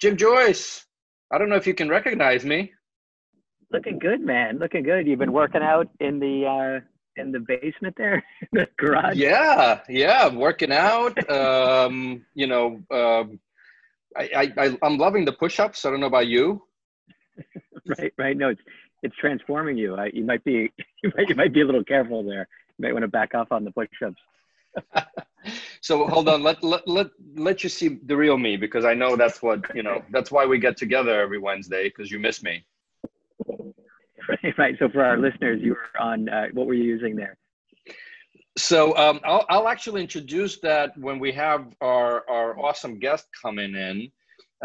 Jim Joyce. I don't know if you can recognize me. Looking good, man. Looking good. You've been working out in the uh, in the basement there, the garage. Yeah, yeah. I'm working out. um, you know, um, I, I I'm loving the push-ups. I don't know about you. right, right. No, it's it's transforming you. I, you might be you might you might be a little careful there. You might want to back off on the push-ups. So hold on let, let let let you see the real me because i know that's what you know that's why we get together every wednesday because you miss me. Right right so for our listeners you were on uh, what were you using there? So um, I'll, I'll actually introduce that when we have our, our awesome guest coming in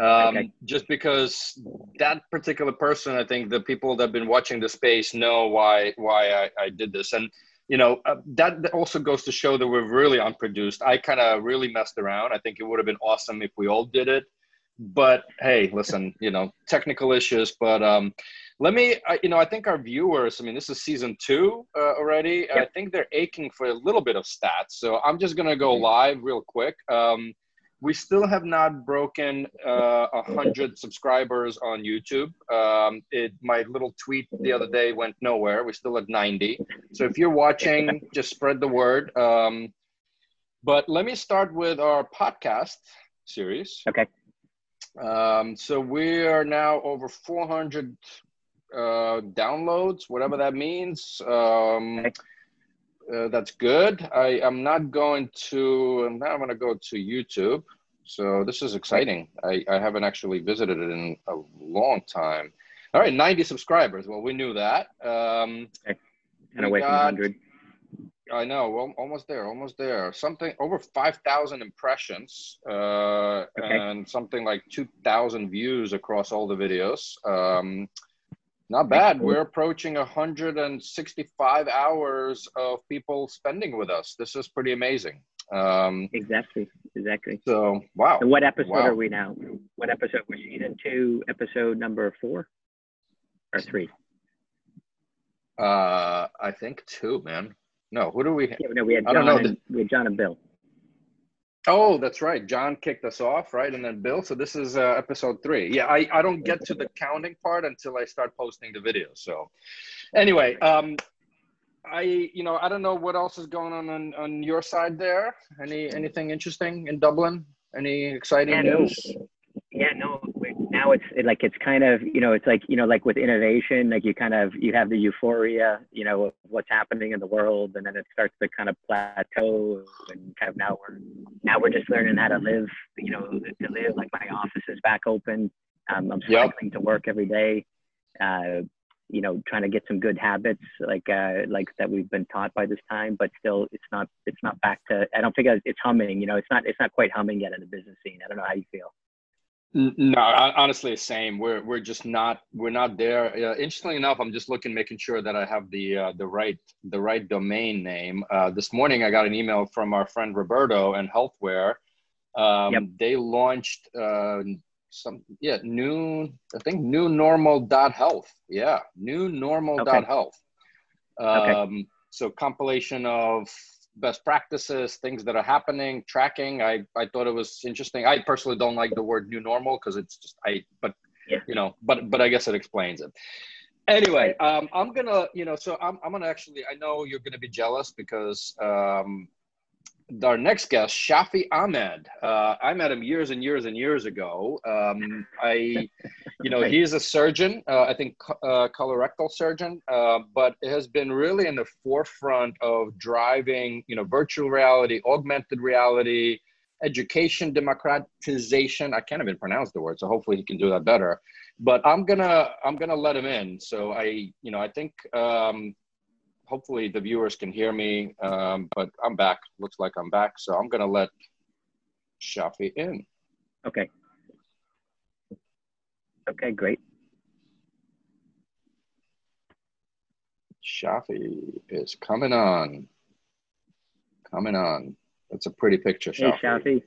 um, okay. just because that particular person i think the people that have been watching the space know why why I, I did this. And you know uh, that also goes to show that we're really unproduced. I kind of really messed around. I think it would have been awesome if we all did it. But hey listen you know technical issues but um let me I, you know i think our viewers i mean this is season two uh, already. Yep. i think they're aching for a little bit of stats. So i'm just going to go live real quick. Um we still have not broken uh, a uh, hundred subscribers on YouTube. Um, it, my little tweet the other day went nowhere. We're still at 90. So if you're watching, just spread the word. Um, but let me start with our podcast series. Okay. Um, so we are now over 400 uh, downloads, whatever that means. Um, okay. Uh, that's good. I am not going to. now I'm not going to go to YouTube. So this is exciting. I, I haven't actually visited it in a long time. All right, 90 subscribers. Well, we knew that. Um, and away got, from 100. I know. Well, almost there. Almost there. Something over 5,000 impressions uh, okay. and something like 2,000 views across all the videos. Um, not bad. We're approaching 165 hours of people spending with us. This is pretty amazing. Um, exactly. Exactly. So, wow. So what episode wow. are we now? What episode? We're season two, episode number four or three? Uh, I think two, man. No, who do we? Yeah, no, we had John. And, we had John and Bill. Oh, that's right. John kicked us off, right? And then Bill. So this is uh, episode three. Yeah, I, I don't get to the counting part until I start posting the video. So anyway, um, I you know I don't know what else is going on on, on your side there. Any anything interesting in Dublin? Any exciting yeah, news? No. Yeah, no. Now it's like it's kind of you know it's like you know like with innovation like you kind of you have the euphoria you know of what's happening in the world and then it starts to kind of plateau and kind of now we're now we're just learning how to live you know to live like my office is back open um, I'm cycling yep. to work every day. Uh, you know trying to get some good habits like uh like that we've been taught by this time but still it's not it's not back to i don't think it's humming you know it's not it's not quite humming yet in the business scene i don't know how you feel no honestly same. We're we're just not we're not there. Uh, interestingly enough i'm just looking making sure that i have the uh, the right the right domain name. Uh, this morning i got an email from our friend roberto and healthware. Um, yep. they launched uh, some yeah new i think new normal dot health. Yeah new normal dot health. Um, okay. so compilation of best practices things that are happening tracking. I i thought it was interesting. I personally don't like the word new normal because it's just i but yeah. you know but but i guess it explains it. Anyway um i'm gonna you know so i'm, I'm gonna actually i know you're gonna be jealous because um our next guest, Shafi Ahmed. Uh, I met him years and years and years ago. Um, I, you know, he's a surgeon, uh, I think uh, colorectal surgeon, uh, but has been really in the forefront of driving, you know, virtual reality, augmented reality, education democratization. I can't even pronounce the word, so hopefully he can do that better. But I'm gonna I'm gonna let him in. So I, you know, I think um, hopefully the viewers can hear me, um, but I'm back. Looks like I'm back. So I'm going to let Shafi in. Okay. Okay, great. Shafi is coming on. Coming on. That's a pretty picture, Shafi. Hey, Shafi.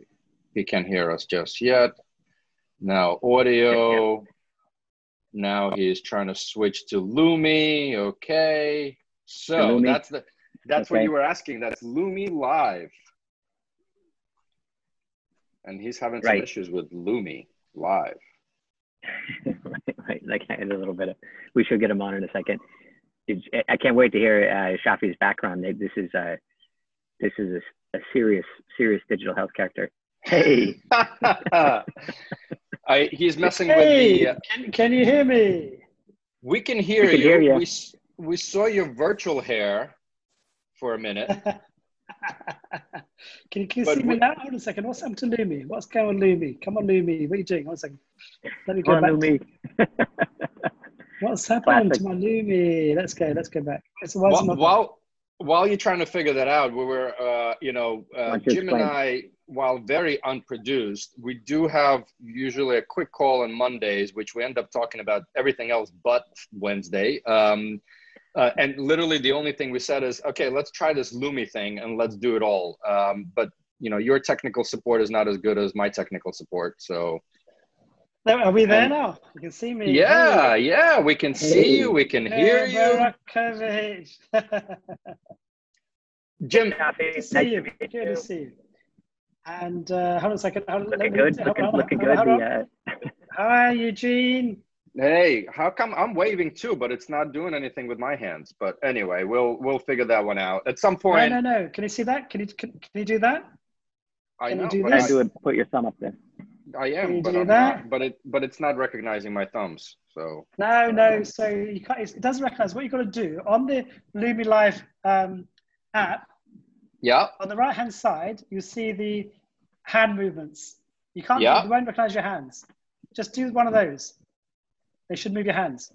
He can't hear us just yet. Now, audio. Now he's trying to switch to Lumi. Okay. So that's the that's okay. what you were asking. That's Lumi Live. And he's having some right. issues with Lumi Live. right? right. Like a little bit of. We should get him on in a second. I can't wait to hear uh, Shafi's background. This is a uh, this is a, a serious serious digital health character. Hey. I, he's messing hey, with the. Uh, can, can you hear me? We can hear we can you. Hear you. We, we saw your virtual hair for a minute. can you, can you see me now? Hold on a second. What's happened to Lumi? What's going on, Lumi? Come on, Lumi. What are you doing? One second. Let me go on, back. Lumi. What's happened Classic. to my Lumi? Let's go. Let's go back. So while, while, while you're trying to figure that out, we were, uh, you know, uh, Jim and I while very unproduced, we do have usually a quick call on Mondays, which we end up talking about everything else but Wednesday. Um, uh, and literally, the only thing we said is, okay, let's try this Lumi thing and let's do it all. Um, but you know, your technical support is not as good as my technical support, so. Are we there now? You can see me. Yeah, yeah, we can see you. We can hear you. Jim, good to see you. Good to see you. And uh, hold on a second. Hold, looking good. Me, looking, looking good. The, uh... Hi, Eugene. Hey, how come I'm waving too, but it's not doing anything with my hands? But anyway, we'll we'll figure that one out at some point. No, no, no. Can you see that? Can you can, can you do that? I can know. You do this? I do it. Put your thumb up there. I am, but I'm not, but it but it's not recognizing my thumbs. So no, no. So you can't, it doesn't recognize. What you got to do on the Lumi Live um, app yeah. On the right hand side, you see the hand movements. You can't, yeah. you won't recognize your hands. Just do one of those. They should move your hands.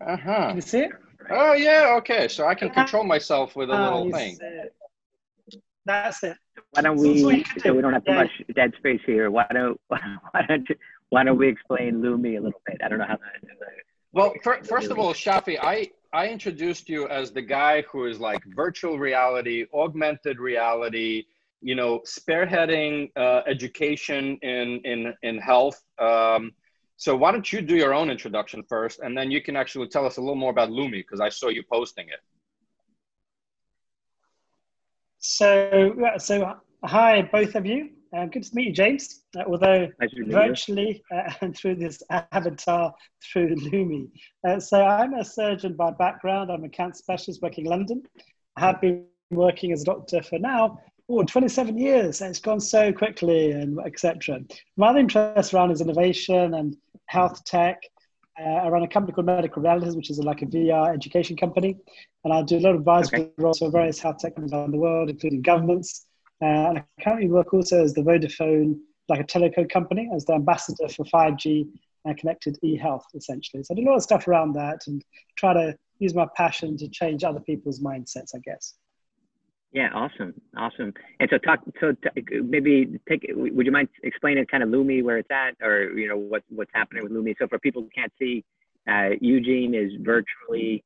Uh huh. Can you see it? Oh, yeah. Okay. So I can control myself with a oh, little thing. That's it. Why don't we, so we don't have too yeah. much dead space here, why don't, why don't, why don't we explain Lumi a little bit? I don't know how that. Well, for, first of all, Shafi, I, I introduced you as the guy who is like virtual reality, augmented reality, you know, spearheading uh, education in in in health. Um, so why don't you do your own introduction first, and then you can actually tell us a little more about Lumi because I saw you posting it. So, so hi, both of you. Uh, good to meet you, James. Uh, although virtually uh, and through this avatar through Lumi. Uh, so I'm a surgeon by background. I'm a cancer specialist working in London. I have been working as a doctor for now oh, 27 years. It's gone so quickly, and etc. My other interest around is innovation and health tech. Uh, I run a company called Medical Realities, which is like a VR education company, and I do a lot of advisory okay. roles for various health tech companies around the world, including governments uh, and I currently work also as the Vodafone, like a telecom company, as the ambassador for 5G and connected e-health, essentially. So I do a lot of stuff around that and try to use my passion to change other people's mindsets, I guess. Yeah, awesome, awesome. And so, talk. So, t- maybe take. Would you mind explaining kind of Lumi where it's at, or you know what what's happening with Lumi? So, for people who can't see, uh, Eugene is virtually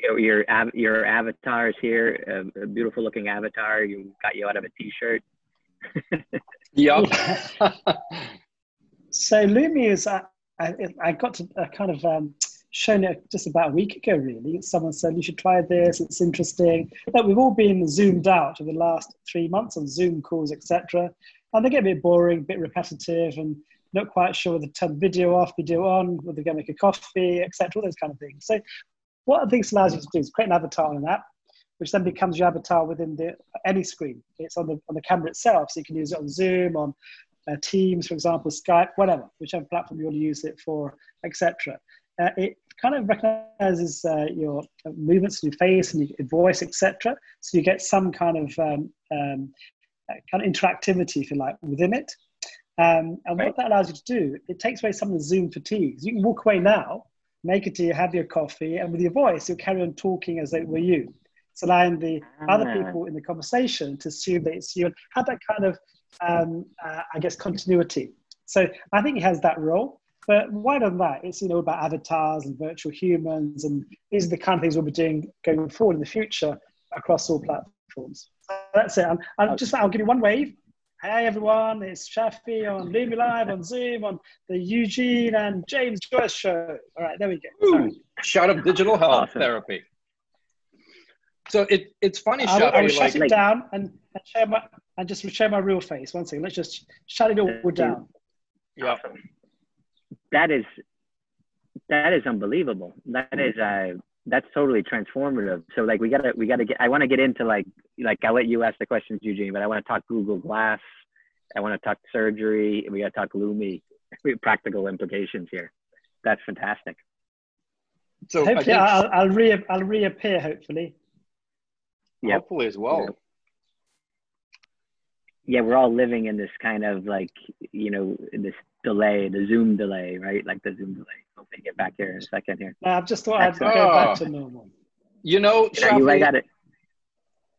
your your avatar is here, a, a, beautiful looking avatar. You got you out of a t-shirt. yep. so Lumi is I, I, I got to uh, kind of um, shown it just about a week ago. Really, someone said you should try this. It's interesting. But we've all been zoomed out over the last three months on Zoom calls, etc. And they get a bit boring, a bit repetitive, and not quite sure whether to turn video off, video on, whether they're going to make a coffee, etc. All those kind of things. So what I think allows you to do is create an avatar on an app, which then becomes your avatar within the any screen. It's on the on the camera itself, so you can use it on Zoom, on uh, Teams, for example, Skype, whatever, whichever platform you want to use it for, etc. Uh, it kind of recognizes uh, your movements, your face, and your voice, etc. So you get some kind of um, um, uh, kind of interactivity, if you like, within it. Um, and right. what that allows you to do, it takes away some of the Zoom fatigue. You can walk away now make it to you, have your coffee, and with your voice, you'll carry on talking as though it were you. It's allowing the other ah. people in the conversation to assume that it's you and have that kind of, um, uh, I guess, continuity. So I think it has that role. But wider than that, it's you know about avatars and virtual humans, and these are the kind of things we'll be doing going forward in the future across all platforms. So that's it. I'm, I'm just I'll give you one wave, Hey everyone, it's Shafi on Lumi Live on Zoom on the Eugene and James Joyce show. All right, there we go. Ooh, Shout out digital health awesome. therapy. So it, it's funny, Shafi. I will like, shut it down and, and share my and just share my real face. One second. Let's just shut it all down. Yeah. That is that is unbelievable. That is uh, that's totally transformative. So like we gotta we gotta get. I want to get into like like I'll let you ask the questions, Eugene, but I want to talk Google Glass. I want to talk surgery. We got to talk Lumi. Practical implications here. That's fantastic. So hopefully I'll, I'll, re- I'll reappear. Hopefully. Yep. Hopefully as well. Yep yeah, we're all living in this kind of like, you know, this delay, the Zoom delay, right? Like the Zoom delay. Hope they get back here in a second here. No, I've just thought I'd go back to normal. You know, Shafi, you, I got it.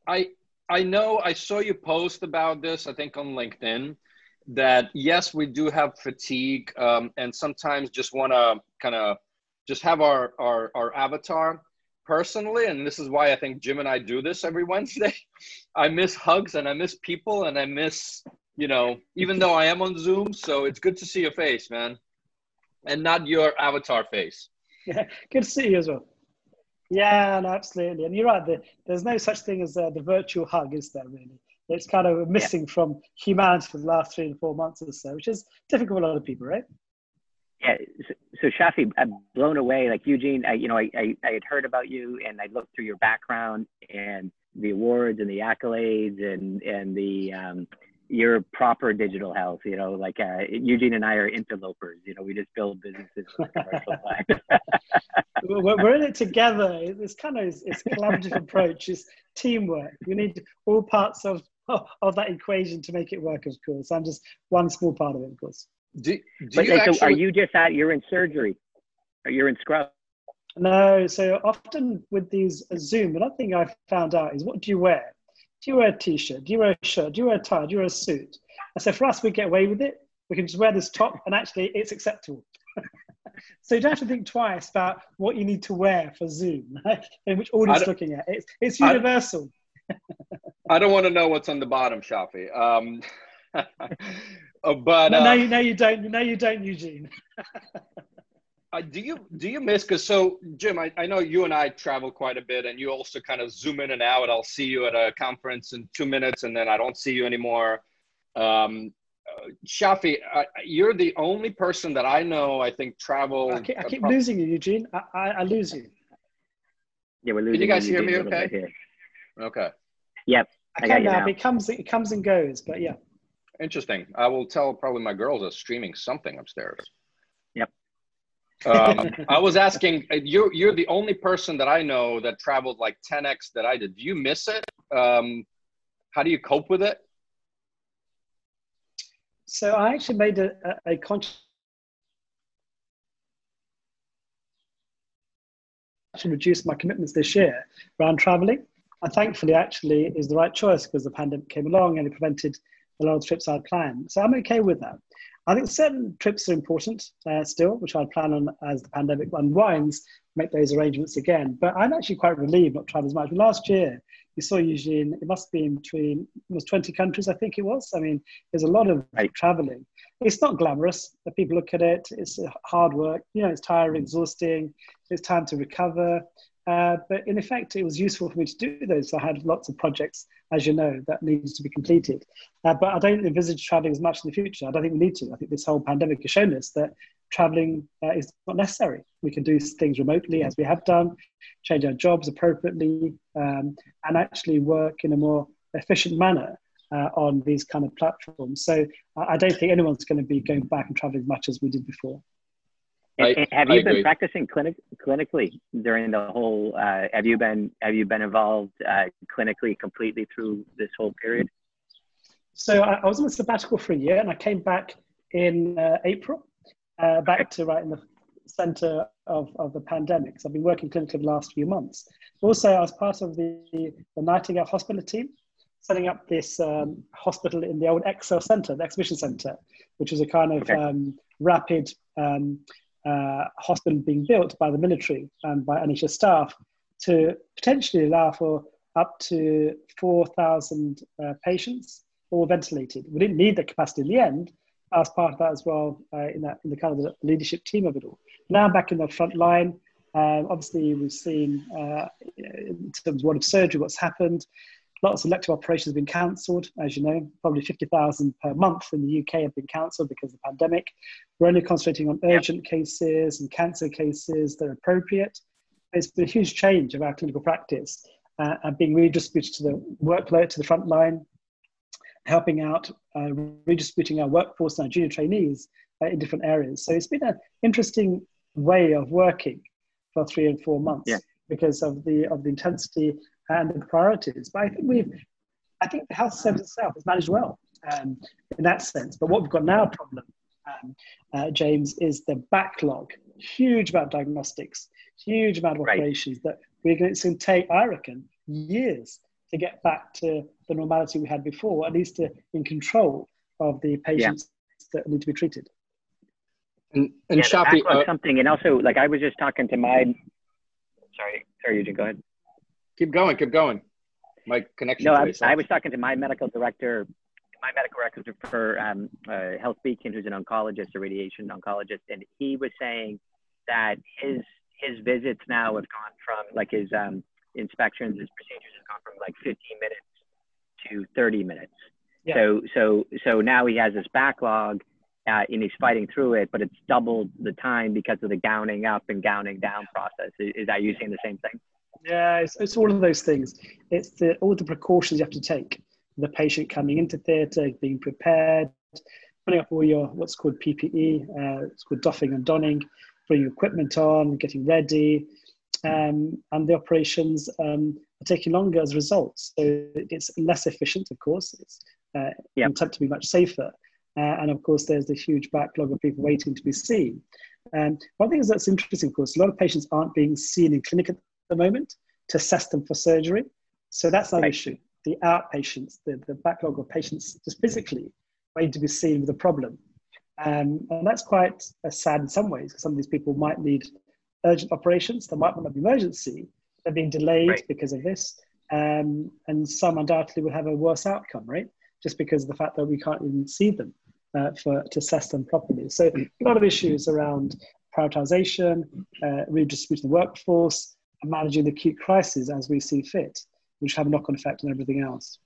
I I know I saw you post about this. I think on LinkedIn that yes, we do have fatigue, um, and sometimes just want to kind of just have our our our avatar personally, and this is why I think Jim and I do this every Wednesday. I miss hugs and I miss people and I miss, you know, even though I am on Zoom, so it's good to see your face, man, and not your avatar face. Yeah, good to see you as well. Yeah, no, absolutely. And you're right, the, there's no such thing as uh, the virtual hug, is there really? It's kind of missing yeah. from humanity for the last three to four months or so, which is difficult for a lot of people, right? Yeah, so, Shafi, I'm blown away. Like Eugene, I, you know, I, I, I had heard about you and I looked through your background and the awards and the accolades and and the um, your proper digital health. You know, like uh, Eugene and I are interlopers. You know, we just build businesses. we're, we're in it together. It's kind of it's collaborative approach. It's teamwork. We need all parts of of that equation to make it work. Of course, I'm just one small part of it. Of course. Do, do but, you actually... are you just at you're in surgery? Or you're in scrub? No, so often with these Zoom, another thing I've found out is what do you wear? Do you wear a t-shirt? Do you wear a shirt? Do you wear a tie? Do you wear a suit? I said for us, we get away with it. We can just wear this top, and actually, it's acceptable. so you don't have to think twice about what you need to wear for Zoom, right? and which audience is looking at. It's it's universal. I don't want to know what's on the bottom, Shafi. Um, Uh, but no, uh, no, you, no, you don't. No, you don't, Eugene. uh, do you do you miss? Because so, Jim, I, I know you and I travel quite a bit, and you also kind of zoom in and out. I'll see you at a conference in two minutes, and then I don't see you anymore. Um, uh, Shafi, uh, you're the only person that I know. I think travel. I keep, I keep losing you, Eugene. I, I, I, lose you. Yeah, we're losing. Can you guys hear me? Okay. Okay. Yep. I, I can now. It comes. It comes and goes, but yeah. Interesting. I will tell probably my girls are streaming something upstairs. Yep. um, I was asking, uh, you're, you're the only person that I know that traveled like 10x that I did. Do you miss it? Um, how do you cope with it? So I actually made a, a, a conscious to reduce my commitments this year around traveling. And thankfully, actually, is the right choice because the pandemic came along and it prevented a lot of trips I'd planned. So I'm okay with that. I think certain trips are important uh, still, which I'd plan on as the pandemic unwinds, make those arrangements again. But I'm actually quite relieved not traveling as much. Last year, you saw Eugene, it must be in between almost 20 countries, I think it was. I mean, there's a lot of right. traveling. It's not glamorous. People look at it, it's hard work. You know, it's tiring, exhausting. It's time to recover. Uh, but in effect, it was useful for me to do those. I had lots of projects, as you know, that needed to be completed. Uh, but I don't envisage traveling as much in the future. I don't think we need to. I think this whole pandemic has shown us that traveling uh, is not necessary. We can do things remotely, as we have done, change our jobs appropriately, um, and actually work in a more efficient manner uh, on these kind of platforms. So I don't think anyone's going to be going back and traveling as much as we did before. I, have you I been practicing clinic clinically during the whole? Uh, have you been have you been involved uh, clinically completely through this whole period? So I, I, was on a sabbatical for a year, and I came back in uh, April, uh, back to right in the center of, of the pandemic. So I've been working clinically the last few months. Also, I was part of the, the Nightingale Hospital team, setting up this um, hospital in the old Excel Center, the exhibition center, which is a kind of okay. um, rapid um, uh, hospital being built by the military and by NHS staff to potentially allow for up to 4,000 uh, patients, all ventilated. We didn't need the capacity in the end. as part of that as well uh, in, that, in the kind of the leadership team of it all. Now back in the front line, um, obviously we've seen uh, in terms of what of surgery, what's happened. Lots of elective operations have been cancelled. As you know, probably 50,000 per month in the UK have been cancelled because of the pandemic. We're only concentrating on urgent cases and cancer cases that are appropriate. It's been a huge change of our clinical practice uh, and being redistributed to the workload, to the front line, helping out, uh, redistributing our workforce and our junior trainees uh, in different areas. So it's been an interesting way of working for three and four months yeah. because of the of the intensity and the priorities. But I think we've, I think the health service itself has managed well um, in that sense. But what we've got now a problem, um, uh, James, is the backlog. Huge amount of diagnostics, huge amount of right. operations that we're going to take, I reckon, years to get back to the normality we had before, at least to, in control of the patients yeah. that need to be treated. And, and yeah, Shafi, uh, something, and also like I was just talking to my, sorry, sorry, Eugene, go ahead. Keep going, keep going. My connection. No, I was, I was talking to my medical director, my medical director for um, uh, HealthBeacon, who's an oncologist, a radiation oncologist, and he was saying that his his visits now have gone from like his um, inspections, his procedures have gone from like 15 minutes to 30 minutes. Yeah. So so so now he has this backlog uh, and he's fighting through it, but it's doubled the time because of the gowning up and gowning down process. Is, is that you saying the same thing? Yeah, it's, it's all of those things. It's the, all the precautions you have to take. The patient coming into theatre, being prepared, putting up all your what's called PPE, uh, it's called doffing and donning, putting equipment on, getting ready, um, and the operations um, are taking longer as a result. So it's less efficient, of course. It's uh, yep. to be much safer. Uh, and of course, there's the huge backlog of people waiting to be seen. Um, one thing is that's interesting, of course, a lot of patients aren't being seen in clinic at the moment to assess them for surgery. So that's another right. issue. The outpatients, the, the backlog of patients just physically waiting to be seen with a problem. Um, and that's quite uh, sad in some ways, because some of these people might need urgent operations, they might want an emergency, they're being delayed right. because of this. Um, and some undoubtedly will have a worse outcome, right? Just because of the fact that we can't even see them uh, for to assess them properly. So a lot of issues around prioritization, uh, redistributing the workforce, and managing the acute crises as we see fit, which have a knock-on effect on everything else.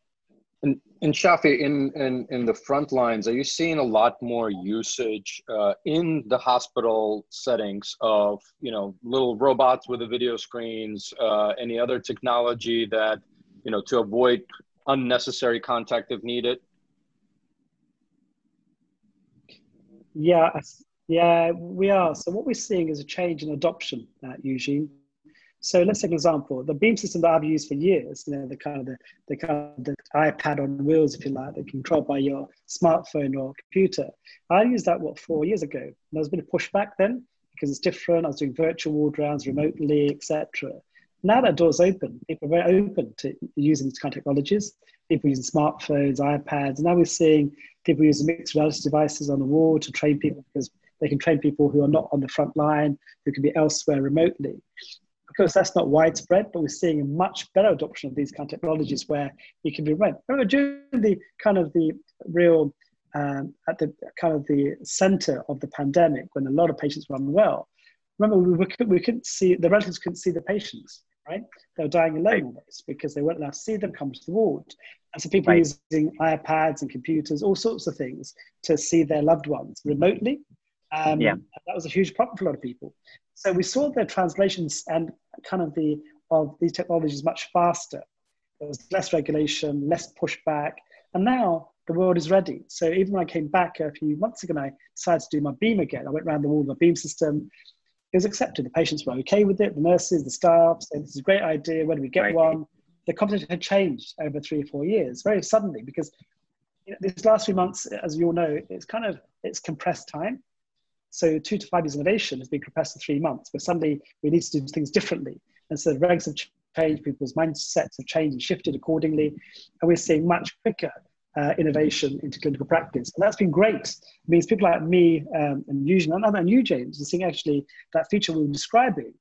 And, and Shafi, in, in, in the front lines, are you seeing a lot more usage uh, in the hospital settings of, you know, little robots with the video screens, uh, any other technology that, you know, to avoid unnecessary contact if needed? Yeah, yeah, we are. So what we're seeing is a change in adoption, uh, Eugene. So let's take an example. The beam system that I've used for years, you know, the kind of the, the kind of the iPad on wheels, if you like, that controlled by your smartphone or computer. I used that what four years ago. And there was a bit of pushback then because it's different. I was doing virtual ward rounds remotely, etc. Now that door's open, people are very open to using these kind of technologies. People using smartphones, iPads. Now we're seeing people using mixed reality devices on the wall to train people because they can train people who are not on the front line, who can be elsewhere remotely. Course, that's not widespread, but we're seeing a much better adoption of these kind of technologies where you can be remote. Remember, during the kind of the real um, at the kind of the center of the pandemic, when a lot of patients were unwell, remember we, we couldn't see the relatives couldn't see the patients right? They were dying alone almost because they weren't allowed to see them come to the ward. And so people right. using iPads and computers, all sorts of things to see their loved ones remotely. Um, yeah. That was a huge problem for a lot of people. So we saw the translations and kind of the of these technologies much faster. There was less regulation, less pushback, and now the world is ready. So even when I came back a few months ago and I decided to do my beam again, I went around the wall of my beam system, it was accepted. The patients were okay with it. The nurses, the staff said, "This is a great idea. When do we get right. one?" The conversation had changed over three or four years, very suddenly, because you know, these last few months, as you all know, it's kind of it's compressed time. So two to five years innovation has been compressed to three months, but suddenly we need to do things differently. And so the regs have changed, people's mindsets have changed and shifted accordingly, and we're seeing much quicker uh, innovation into clinical practice. And that's been great. It means people like me um, and Eugene and, and you, James, are seeing actually that feature we were describing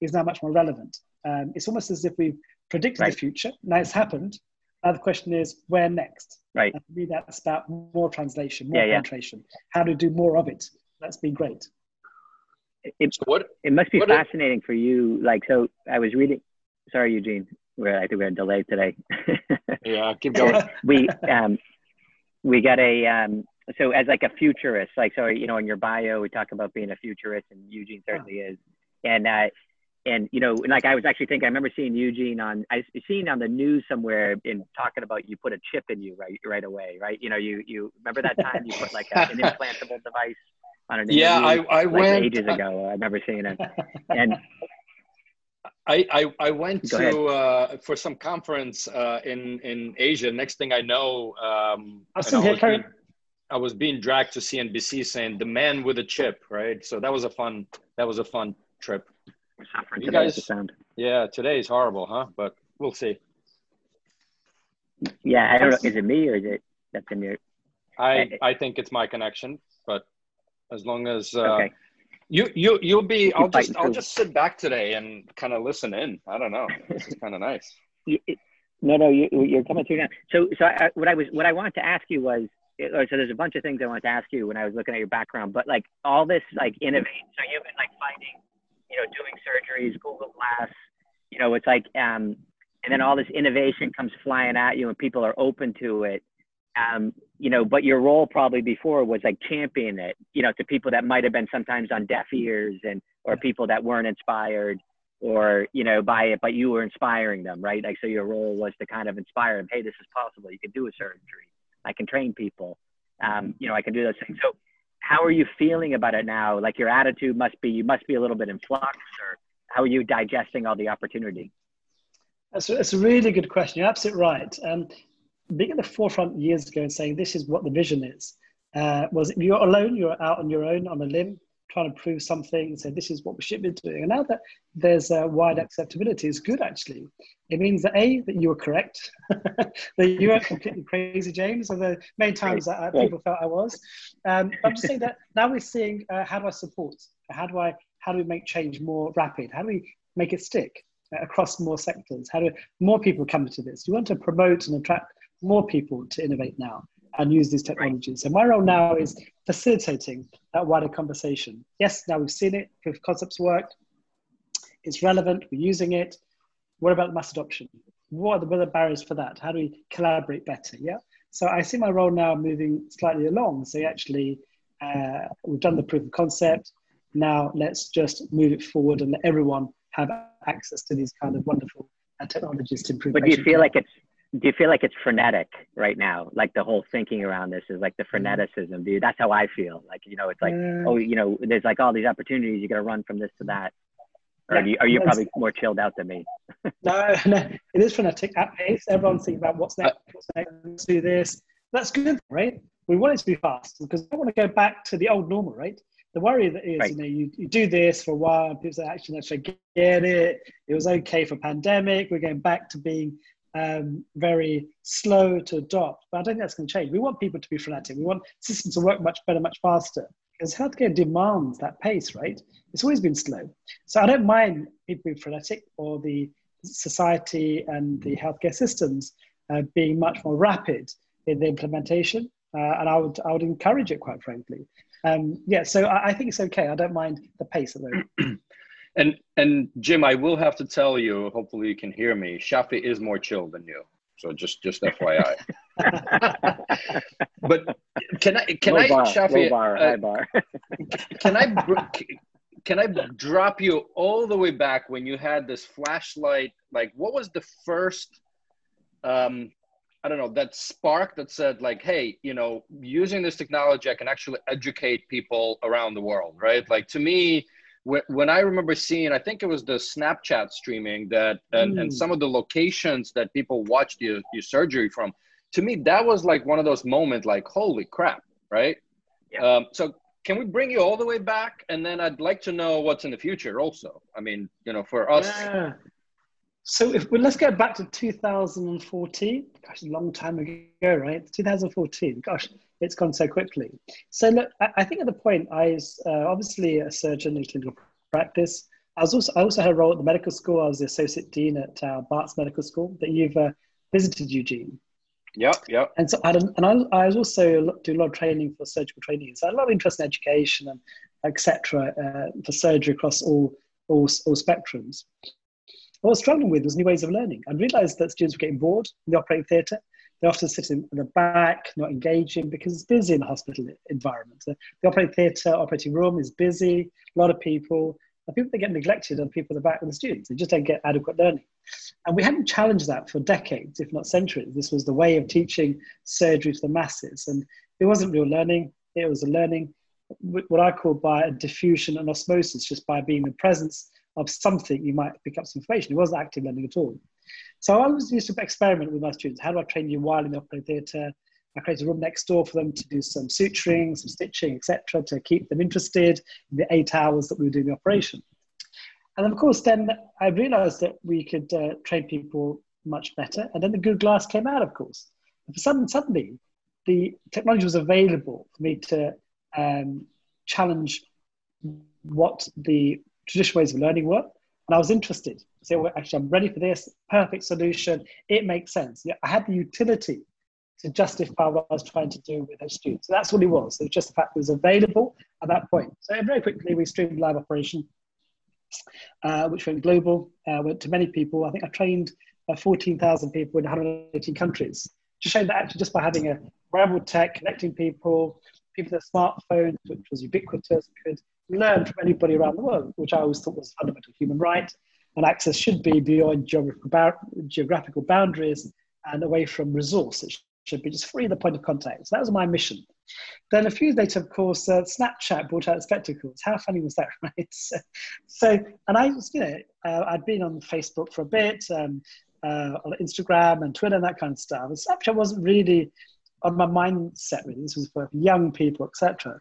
is now much more relevant. Um, it's almost as if we've predicted right. the future. Now it's happened. Now the question is, where next? Right. And for me, that's about more translation, more yeah, penetration. Yeah. How to do more of it. That's been great. It, so what, it must be fascinating for you. Like, so I was reading, sorry, Eugene. We're I think we're delayed today. yeah, keep going. we um, we got a um, so as like a futurist, like so you know in your bio we talk about being a futurist, and Eugene certainly is, and uh, and you know like I was actually thinking I remember seeing Eugene on I seen on the news somewhere in talking about you put a chip in you right right away, right? You know you you remember that time you put like a, an implantable device on an yeah I I like went ages ago. I've never seen it, and I, I, I went Go to uh, for some conference uh, in in Asia. Next thing I know, um, I, I, was being, I was being dragged to CNBC saying the man with a chip, right? So that was a fun that was a fun trip. You guys, yeah, today is horrible, huh? But we'll see. Yeah, I don't know. Is it me or is it that's in your? I I think it's my connection, but as long as uh, okay. You you you'll be. I'll just I'll just sit back today and kind of listen in. I don't know. This is kind of nice. No, no, you, you're coming through now. So, so I, what I was, what I wanted to ask you was, so there's a bunch of things I wanted to ask you when I was looking at your background, but like all this, like innovate. So you've been like finding, you know, doing surgeries, Google Glass. You know, it's like, um, and then all this innovation comes flying at you, and people are open to it um, you know, but your role probably before was like champion it, you know, to people that might have been sometimes on deaf ears and or people that weren't inspired or you know by it, but you were inspiring them, right? Like so, your role was to kind of inspire them. Hey, this is possible. You can do a surgery. I can train people. Um, you know, I can do those things. So, how are you feeling about it now? Like your attitude must be you must be a little bit in flux, or how are you digesting all the opportunity? That's a, that's a really good question. You're absolutely right. Um, being at the forefront years ago and saying this is what the vision is uh, was you're alone, you're out on your own on a limb trying to prove something and say this is what we should be doing. And now that there's a wide acceptability, is good actually. It means that a that you were correct, that you weren't completely crazy, James. And the many times that uh, people felt I was. Um, I'm just saying that now we're seeing uh, how do I support? How do I how do we make change more rapid? How do we make it stick across more sectors? How do more people come to this? You want to promote and attract more people to innovate now and use these technologies. So my role now is facilitating that wider conversation. Yes, now we've seen it, proof of concepts worked, it's relevant, we're using it. What about mass adoption? What are the, what are the barriers for that? How do we collaborate better? Yeah. So I see my role now moving slightly along. So actually, uh, we've done the proof of concept. Now let's just move it forward and let everyone have access to these kind of wonderful uh, technologies to improve. But do you feel like it's do you feel like it's frenetic right now? Like the whole thinking around this is like the mm. freneticism dude. That's how i feel. Like you know it's like mm. oh you know there's like all these opportunities. You got to run from this to that. Or yeah, you, are you probably more chilled out than me? No no it is frenetic. At pace everyone's thinking about what's next what's next let's do this. That's good right? We want it to be fast because I want to go back to the old normal right? The worry that is, right. you know, you, you do this for a while, and people say, actually, let's forget it. It was okay for pandemic. We're going back to being um, very slow to adopt. But I don't think that's going to change. We want people to be frenetic. We want systems to work much better, much faster. Because healthcare demands that pace, right? It's always been slow. So I don't mind people being frenetic or the society and the healthcare systems uh, being much more rapid in the implementation. Uh, and I would, I would encourage it, quite frankly. Um, yeah, so I, I, think it's okay. I don't mind the pace of it. And and Jim, I will have to tell you. Hopefully, you can hear me. Shafi is more chill than you. So just just FYI. but can I can low I bar, Shafi? Bar, uh, bar. can I can I drop you all the way back when you had this flashlight? Like, what was the first? Um, I don't know that spark that said like, hey, you know, using this technology, I can actually educate people around the world, right? Like to me when I remember seeing, I think it was the Snapchat streaming that, and, mm. and some of the locations that people watched your, your surgery from, to me, that was like one of those moments like, holy crap, right? Yeah. Um, so can we bring you all the way back? And then I'd like to know what's in the future also. I mean, you know, for us. Yeah. So if well, let's get back to 2014. Gosh, a long time ago, right? 2014. Gosh, it's gone so quickly. So look, I, I think at the point I was uh, obviously a surgeon in clinical practice. I was also I also had a role at the medical school. I was the associate dean at uh, Barts Medical School that you've uh, visited, Eugene. Yep, yep. And so I had, and I, I was also do a lot of training for surgical training. So I had a lot of interest in education and etc. Uh, for surgery across all all all spectrums. What I was struggling with was new ways of learning. I realized that students were getting bored in the operating theatre. They're often sit in the back, not engaging because it's busy in the hospital environment. The, operating theatre, operating room is busy, a lot of people. The people that get neglected are the people at the back with the students. They just don't get adequate learning. And we hadn't challenged that for decades, if not centuries. This was the way of teaching surgery to the masses. And it wasn't real learning, it was a learning, what I call by a diffusion and osmosis, just by being in the presence of something, you might pick up some information. It wasn't active learning at all. So I always used to experiment with my students. How do I train you while in the operating theatre? I create a room next door for them to do some suturing, some stitching, etc., to keep them interested in the eight hours that we were doing the operation. And of course, then I realized that we could uh, train people much better. And then the Google Glass came out, of course. And for some, suddenly, the technology was available for me to um, challenge what the traditional ways of learning work. And I was interested. Say, well, actually, I'm ready for this. Perfect solution. It makes sense. Yeah, I had the utility to justify what I was trying to do with those students. So that's what it was. It was just the fact it was available at that point. So very quickly, we streamed live operation, uh, which went global, uh, went to many people. I think I trained uh, 14,000 people in 118 countries, just showing that actually just by having a wearable tech, connecting people, people with smartphones, which was ubiquitous, could learn from anybody around the world, which I always thought was a fundamental human right. And access should be beyond geographical, boundaries and away from resource. It should be just free the point of contact. So that was my mission. Then a few years later, of course, uh, Snapchat brought out spectacles. How funny was that, right? So, so and I was, you know, uh, I'd been on Facebook for a bit, um, uh, on Instagram and Twitter and that kind of stuff. And Snapchat wasn't really on my mindset really. This was for young people, etc.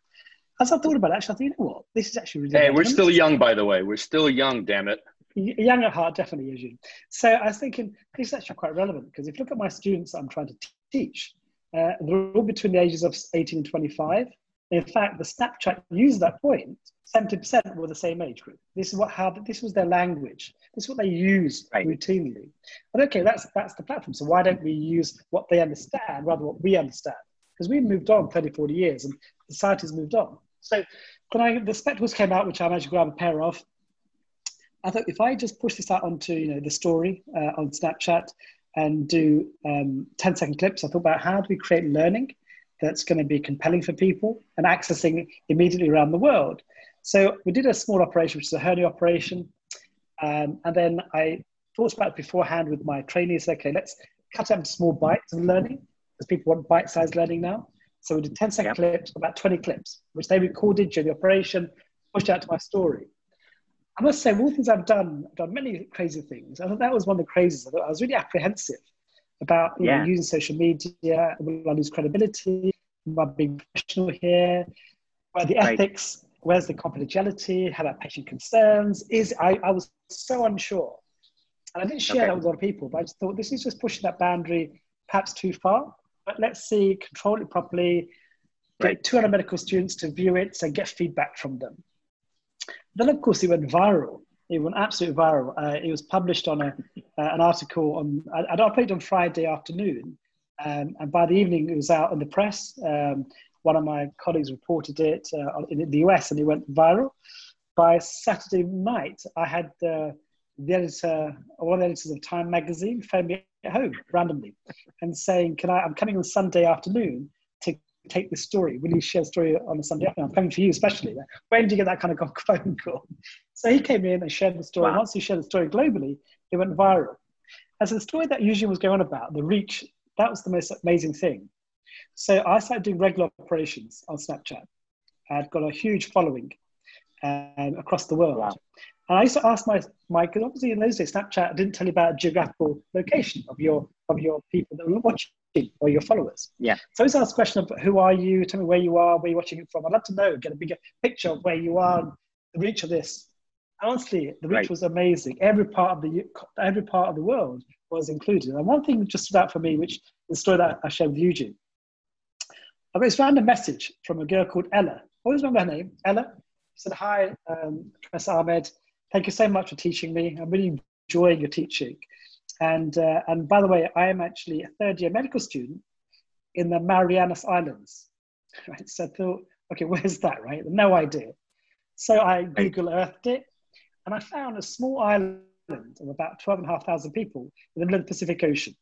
As I thought about it, actually, I thought, you know what, this is actually really. Hey, we're still young, by the way. We're still young, damn it. Young at heart, definitely, Eugene. So I was thinking this is actually quite relevant because if you look at my students I'm trying to teach, uh, they're all between the ages of 18 and 25. In fact, the Snapchat used that point, 70% were the same age group. This is what how this was their language. This is what they use right. routinely. But okay, that's that's the platform. So why don't we use what they understand rather what we understand? Because we've moved on 30, 40 years and society's moved on. So when I the spectacles came out, which I managed to grab a pair of, I thought if I just push this out onto you know the story uh, on Snapchat and do um, 10 second clips, I thought about how do we create learning that's going to be compelling for people and accessing immediately around the world. So we did a small operation, which is a hernia operation. Um, and then I thought about it beforehand with my trainees. Okay, let's cut out small bites of learning because people want bite-sized learning now. So we did 10 second yep. clips, about 20 clips, which they recorded during the operation, pushed out to my story. I must say, of all the things I've done, I've done many crazy things. I thought that was one of the craziest. I, thought I was really apprehensive about you yeah. know, using social media. Will I lose credibility? Am I being professional here? Where the right. ethics? Where's the confidentiality? How about patient concerns? Is I, I was so unsure. And I didn't share okay. that with a lot of people, but I just thought this is just pushing that boundary perhaps too far. Let's see, control it properly, get right. 200 medical students to view it, so get feedback from them. Then, of course, it went viral. It went absolutely viral. Uh, it was published on a, uh, an article on, I, I played on Friday afternoon, um, and by the evening it was out in the press. Um, one of my colleagues reported it uh, in the US and it went viral. By Saturday night, I had uh, the editor, one of the editors of Time magazine, phone me at home randomly and saying, "Can I? I'm coming on Sunday afternoon to take this story. Will you share the story on a Sunday afternoon? I'm coming for you, especially. When do you get that kind of phone call?" So he came in and shared the story. Wow. Once he shared the story globally, it went viral. And so the story that usually was going on about the reach, that was the most amazing thing. So I started doing regular operations on Snapchat. I'd got a huge following um, across the world. Wow. And I used to ask my, my, because obviously in those days, Snapchat didn't tell you about geographical location of your, of your people that were watching or your followers. Yeah. So I used ask a question of who are you? Tell me where you are, where you're watching it from. I'd love to know, get a bigger picture of where you are, the reach of this. Honestly, the reach right. was amazing. Every part of the every part of the world was included. And one thing just stood out for me, which is the story that I shared with Eugene. I got this random message from a girl called Ella. I always remember her name, Ella. She said, Hi, um, Professor Ahmed. Thank you so much for teaching me. I'm really enjoying your teaching. And, uh, and by the way, I am actually a third year medical student in the Marianas Islands. Right? So I thought, okay, where's that, right? No idea. So I Google Earthed it and I found a small island of about 12,500 people in the middle of the Pacific Ocean.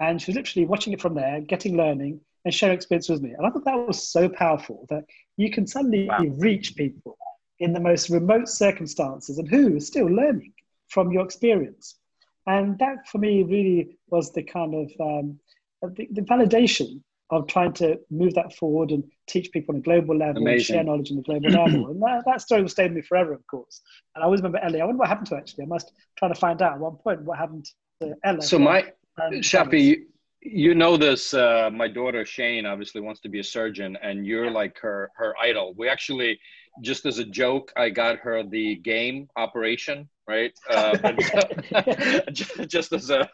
And she was literally watching it from there, getting learning, and sharing experience with me. And I thought that was so powerful that you can suddenly wow. reach people in the most remote circumstances and who is still learning from your experience. And that for me really was the kind of um, the, the, validation of trying to move that forward and teach people on a global level Amazing. and share knowledge on a global level. And that, that story will stay with me forever, of course. And I always remember Ellie. I wonder what happened to her actually. I must try to find out at one point what happened to Ella. So my Shafi, you know this. Uh, my daughter Shane obviously wants to be a surgeon, and you're like her her idol. We actually, just as a joke, I got her the game operation right? Uh, just as a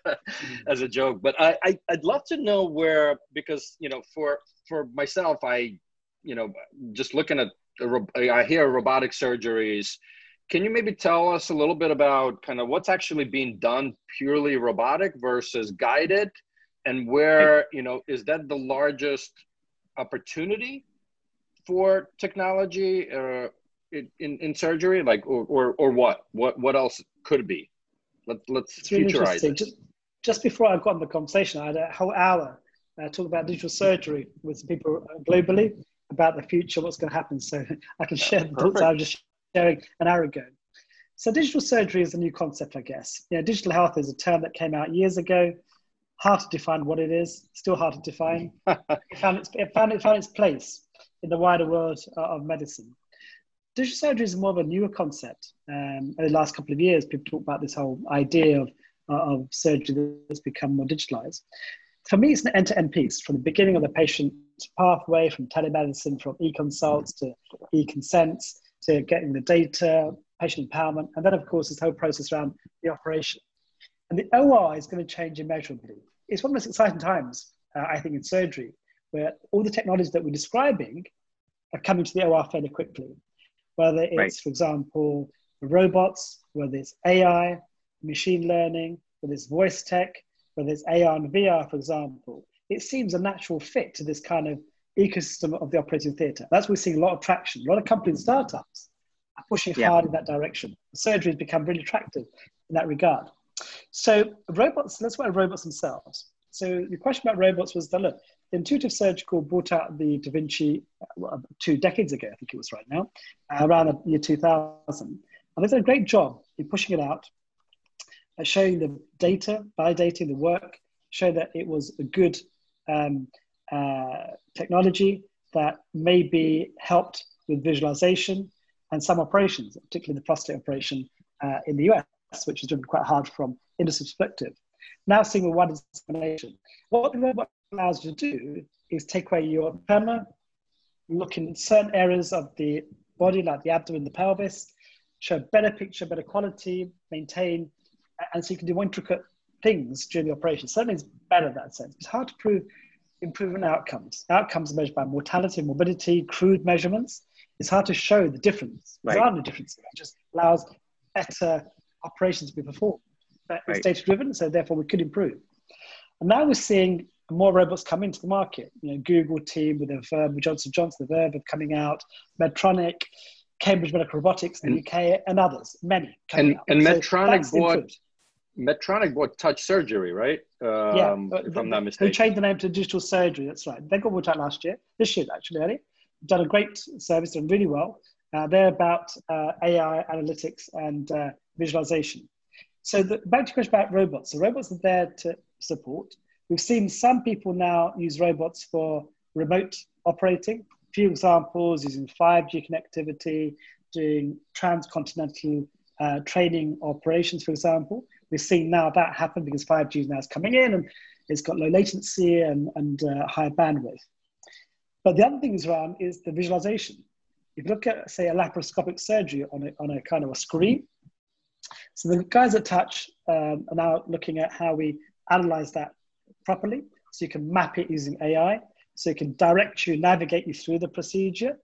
as a joke, but I, I would love to know where because you know for for myself, I you know just looking at I hear robotic surgeries. Can you maybe tell us a little bit about kind of what's actually being done purely robotic versus guided, and where you know is that the largest opportunity for technology? Uh, in, in surgery like or, or or what? What what else could it be? Let, let's really futurize it. Just, just before i got in the conversation i had a whole hour uh, talking about digital surgery with people globally about the future what's going to happen. So i can share the thoughts i was just sharing an hour ago. So digital surgery is a new concept i guess. Yeah digital health is a term that came out years ago. Hard to define what it is. Still hard to define. It, found its, it, found, it found its place in the wider world of medicine digital surgery is more of a newer concept. Um, in the last couple of years, people talk about this whole idea of, uh, of surgery that's become more digitalized. For me, it's an end-to-end piece from the beginning of the patient pathway, from telemedicine, from e-consults to e-consents, to getting the data, patient empowerment, and then, of course, this whole process around the operation. And the OR is going to change immeasurably. It's one of the most exciting times, uh, I think, in surgery, where all the technologies that we're describing are coming to the OR fairly quickly whether it's, right. for example, robots, whether it's AI, machine learning, whether it's voice tech, whether it's AR and VR, for example. It seems a natural fit to this kind of ecosystem of the operating theatre. That's where we're seeing a lot of traction. A lot of companies, startups, are pushing yeah. hard in that direction. Surgery has become really attractive in that regard. So robots, let's talk about robots themselves. So the question about robots was that look, Intuitive Surgical brought out the Da Vinci uh, two decades ago, I think it was right now, uh, around the year 2000. And they did a great job in pushing it out, uh, showing the data, validating the work, showing that it was a good um, uh, technology that maybe helped with visualization and some operations, particularly the prostate operation uh, in the US, which is driven quite hard from industry perspective. Now seeing with one examination. What the robot allows you to do is take away your camera, look in certain areas of the body, like the abdomen, the pelvis, show a better picture, better quality, maintain, and so you can do more intricate things during the operation. Certainly it's better in that sense. It's hard to prove improvement outcomes. Outcomes are measured by mortality, morbidity, crude measurements. It's hard to show the difference. Right. There are no differences. It just allows better operations to be performed. But right. it's data driven, so therefore we could improve. And now we're seeing more robots come into the market. You know, Google team with their Verb, Johnson Johnson, the Verb coming out, Medtronic, Cambridge Medical Robotics in the UK, and others, many. and out. and so Medtronic bought Medtronic bought Touch Surgery, right? Um, yeah, if I'm not mistaken. They changed the name to Digital Surgery. That's right. They got bought out last year, this year actually, early. Done a great service, done really well. Uh, they're about uh, AI analytics and uh, visualization. So the, back to your question about robots. So robots are there to support. We've seen some people now use robots for remote operating. A few examples using 5G connectivity, doing transcontinental uh, training operations, for example. We're seeing now that happen because 5G now is coming in and it's got low latency and, and uh, higher bandwidth. But the other thing is around is the visualization. If you look at, say, a laparoscopic surgery on a, on a kind of a screen, so the guys at Touch um, are now looking at how we analyze that properly. So you can map it using AI. So it can direct you, navigate you through the procedure,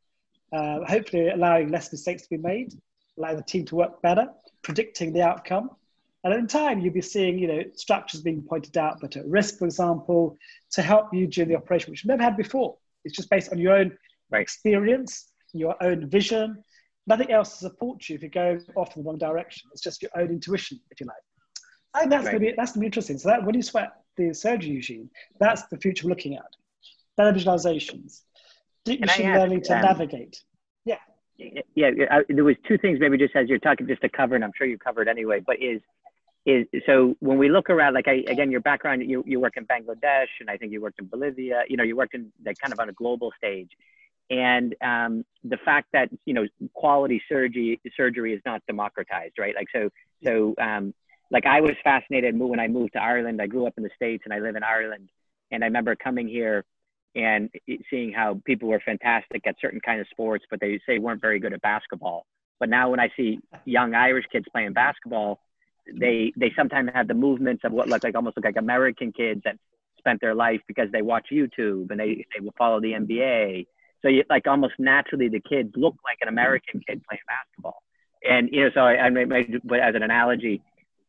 uh, hopefully allowing less mistakes to be made, allowing the team to work better, predicting the outcome. And in time, you'll be seeing, you know, structures being pointed out but at risk, for example, to help you during the operation, which you've never had before. It's just based on your own right. experience, your own vision, nothing else to support you if you go off in the wrong direction. It's just your own intuition, if you like. And that's right. going to be that's going to be interesting. So that when you sweat the surgery regime, that's the future we're looking at. Better visualizations, deep machine learning to um, navigate. Yeah. Yeah, I, there was two things maybe just as you're talking just to cover, and I'm sure you covered anyway. But is is so when we look around, like I, again, your background, you you work in Bangladesh, and I think you worked in Bolivia. You know, you worked in like kind of on a global stage and um, the fact that you know quality surgery surgery is not democratized right like so so um, like i was fascinated when i moved to ireland. I grew up in the states and i live in ireland. And i remember coming here and seeing how people were fantastic at certain kind of sports but they say weren't very good at basketball. But now when i see young irish kids playing basketball they they sometimes have the movements of what look like almost look like american kids that spent their life because they watch youtube and they they will follow the nba so you like almost naturally the kids look like an American kid playing basketball. And you know, so I, I made, as an analogy,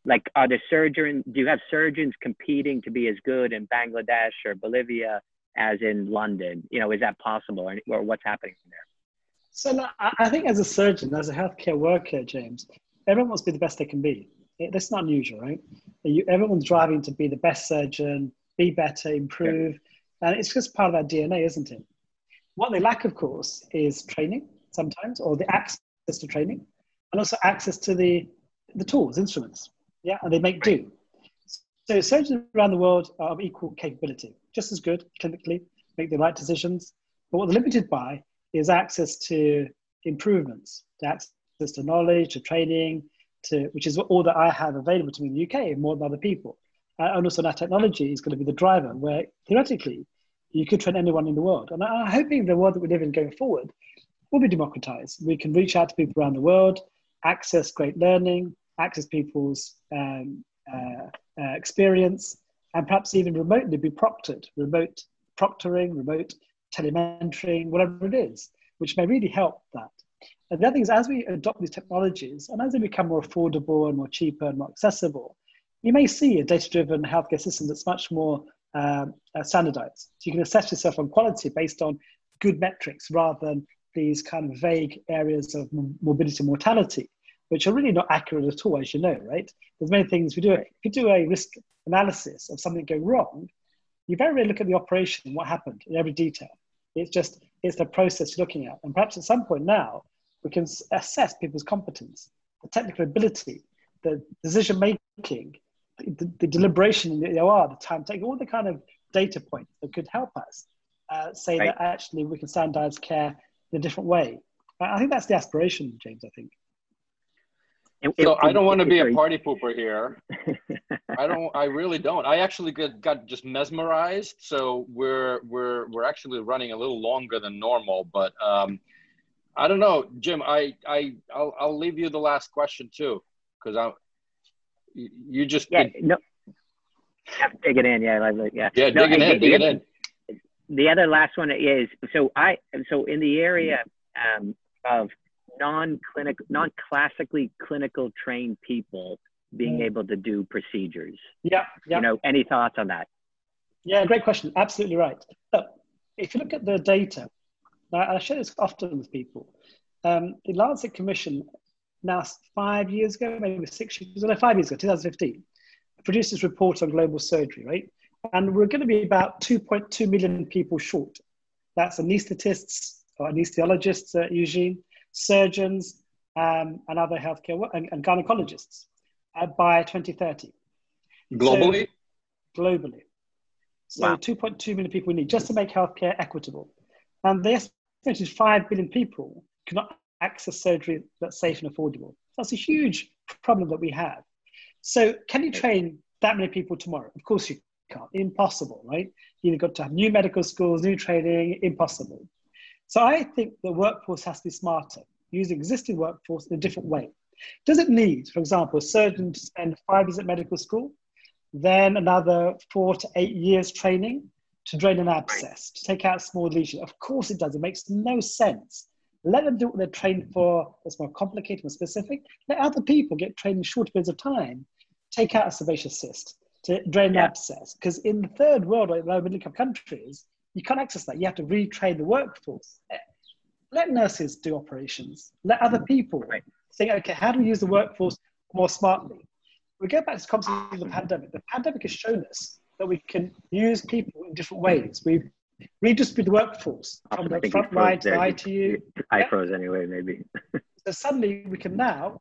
like are the surgeons? Do you have surgeons competing to be as good in Bangladesh or Bolivia as in London? You know, is that possible, or, or what's happening there? So I think as a surgeon, as a healthcare worker, James, everyone wants to be the best they can be. It, that's not unusual, right? You, everyone's driving to be the best surgeon, be better, improve, yeah. and it's just part of our DNA, isn't it? What they lack, of course, is training sometimes, or the access to training, and also access to the, the tools, instruments. Yeah, and they make do. So surgeons around the world are of equal capability, just as good clinically, make the right decisions. But what they're limited by is access to improvements, to access to knowledge, to training, to which is all that I have available to me in the UK more than other people. Uh, and also that technology is going to be the driver, where theoretically you could train anyone in the world. And I'm hoping the world that we live in going forward will be democratized. We can reach out to people around the world, access great learning, access people's um, uh, uh, experience, and perhaps even remotely be proctored, remote proctoring, remote telementoring, whatever it is, which may really help that. And the other thing is, as we adopt these technologies and as they become more affordable and more cheaper and more accessible, you may see a data driven healthcare system that's much more um, uh, standardized. So you can assess yourself on quality based on good metrics rather than these kind of vague areas of morbidity and mortality, which are really not accurate at all, as you know, right? There's many things we do. If you do a risk analysis of something going wrong, you very rarely look at the operation and what happened in every detail. It's just, it's the process you're looking at. And perhaps at some point now, we can assess people's competence, the technical ability, the decision making, the, the deliberation in the OR, the time taken, all the kind of data points that could help us uh, say right. that actually we can standardize care in a different way. I think that's the aspiration, James. I think. So I don't want to be a party pooper here. I don't. I really don't. I actually got, got just mesmerized. So we're we're we're actually running a little longer than normal, but um, I don't know, Jim. I I I'll, I'll leave you the last question too, because I you just yeah no yeah, it in yeah like, yeah yeah no, digging in digging in the other last one is so I so in the area um, of non-clinical non-classically clinical trained people being mm. able to do procedures yeah, yeah you know any thoughts on that yeah great question absolutely right so if you look at the data I share this often with people um, the Lancet Commission now five years ago, maybe six years ago, five years ago, 2015, produced this report on global surgery, right? And we're going to be about 2.2 million people short. That's anesthetists or anesthesiologists, uh, Eugene, surgeons, um, and other healthcare and, and gynecologists uh, by 2030. Globally? So, globally. So wow. 2.2 million people we need just to make healthcare equitable. And the estimate is 5 billion people cannot access surgery that's safe and affordable. That's a huge problem that we have. So, can you train that many people tomorrow? Of course, you can't. Impossible, right? You've got to have new medical schools, new training, impossible. So, I think the workforce has to be smarter, use existing workforce in a different way. Does it need, for example, a surgeon to spend five years at medical school, then another four to eight years training to drain an abscess, to take out small lesions? Of course, it does. It makes no sense let them do what they're trained for that's more complicated, more specific. Let other people get trained in short periods of time. Take out a sebaceous cyst to drain yeah. abscess. Because in the third world or low middle income countries, you can't access that. You have to retrain the workforce. let nurses do operations. Let other people right. think, okay, how do we use the workforce more smartly? We go back to the concept of the pandemic. The pandemic has shown us that we can use people in different ways. We've redistributed the workforce from the front line to ITU. I yeah. froze anyway, maybe. so suddenly we can now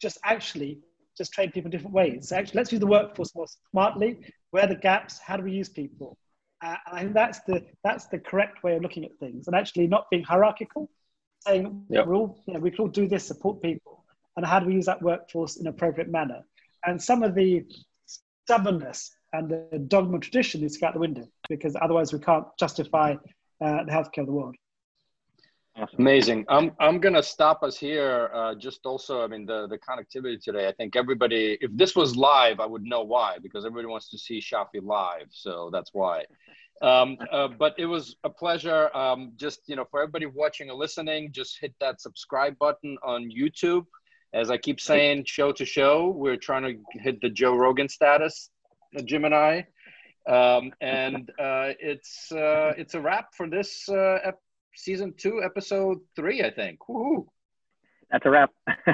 just actually just train people in different ways. So actually, let's use the workforce more smartly. Where are the gaps? How do we use people? Uh, I think that's the that's the correct way of looking at things, and actually not being hierarchical, saying yep. we all you know we can all do this, support people, and how do we use that workforce in an appropriate manner? And some of the stubbornness and the dogma tradition go out the window because otherwise we can't justify uh, the healthcare of the world. Amazing. I'm I'm gonna stop us here. Uh, just also, I mean, the the connectivity today. I think everybody, if this was live, I would know why because everybody wants to see Shafi live, so that's why. Um, uh, but it was a pleasure. Um, just you know, for everybody watching or listening, just hit that subscribe button on YouTube. As I keep saying, show to show, we're trying to hit the Joe Rogan status, Jim and I. Um, and uh, it's uh, it's a wrap for this uh, season two, episode three, I think. Woohoo! That's a wrap.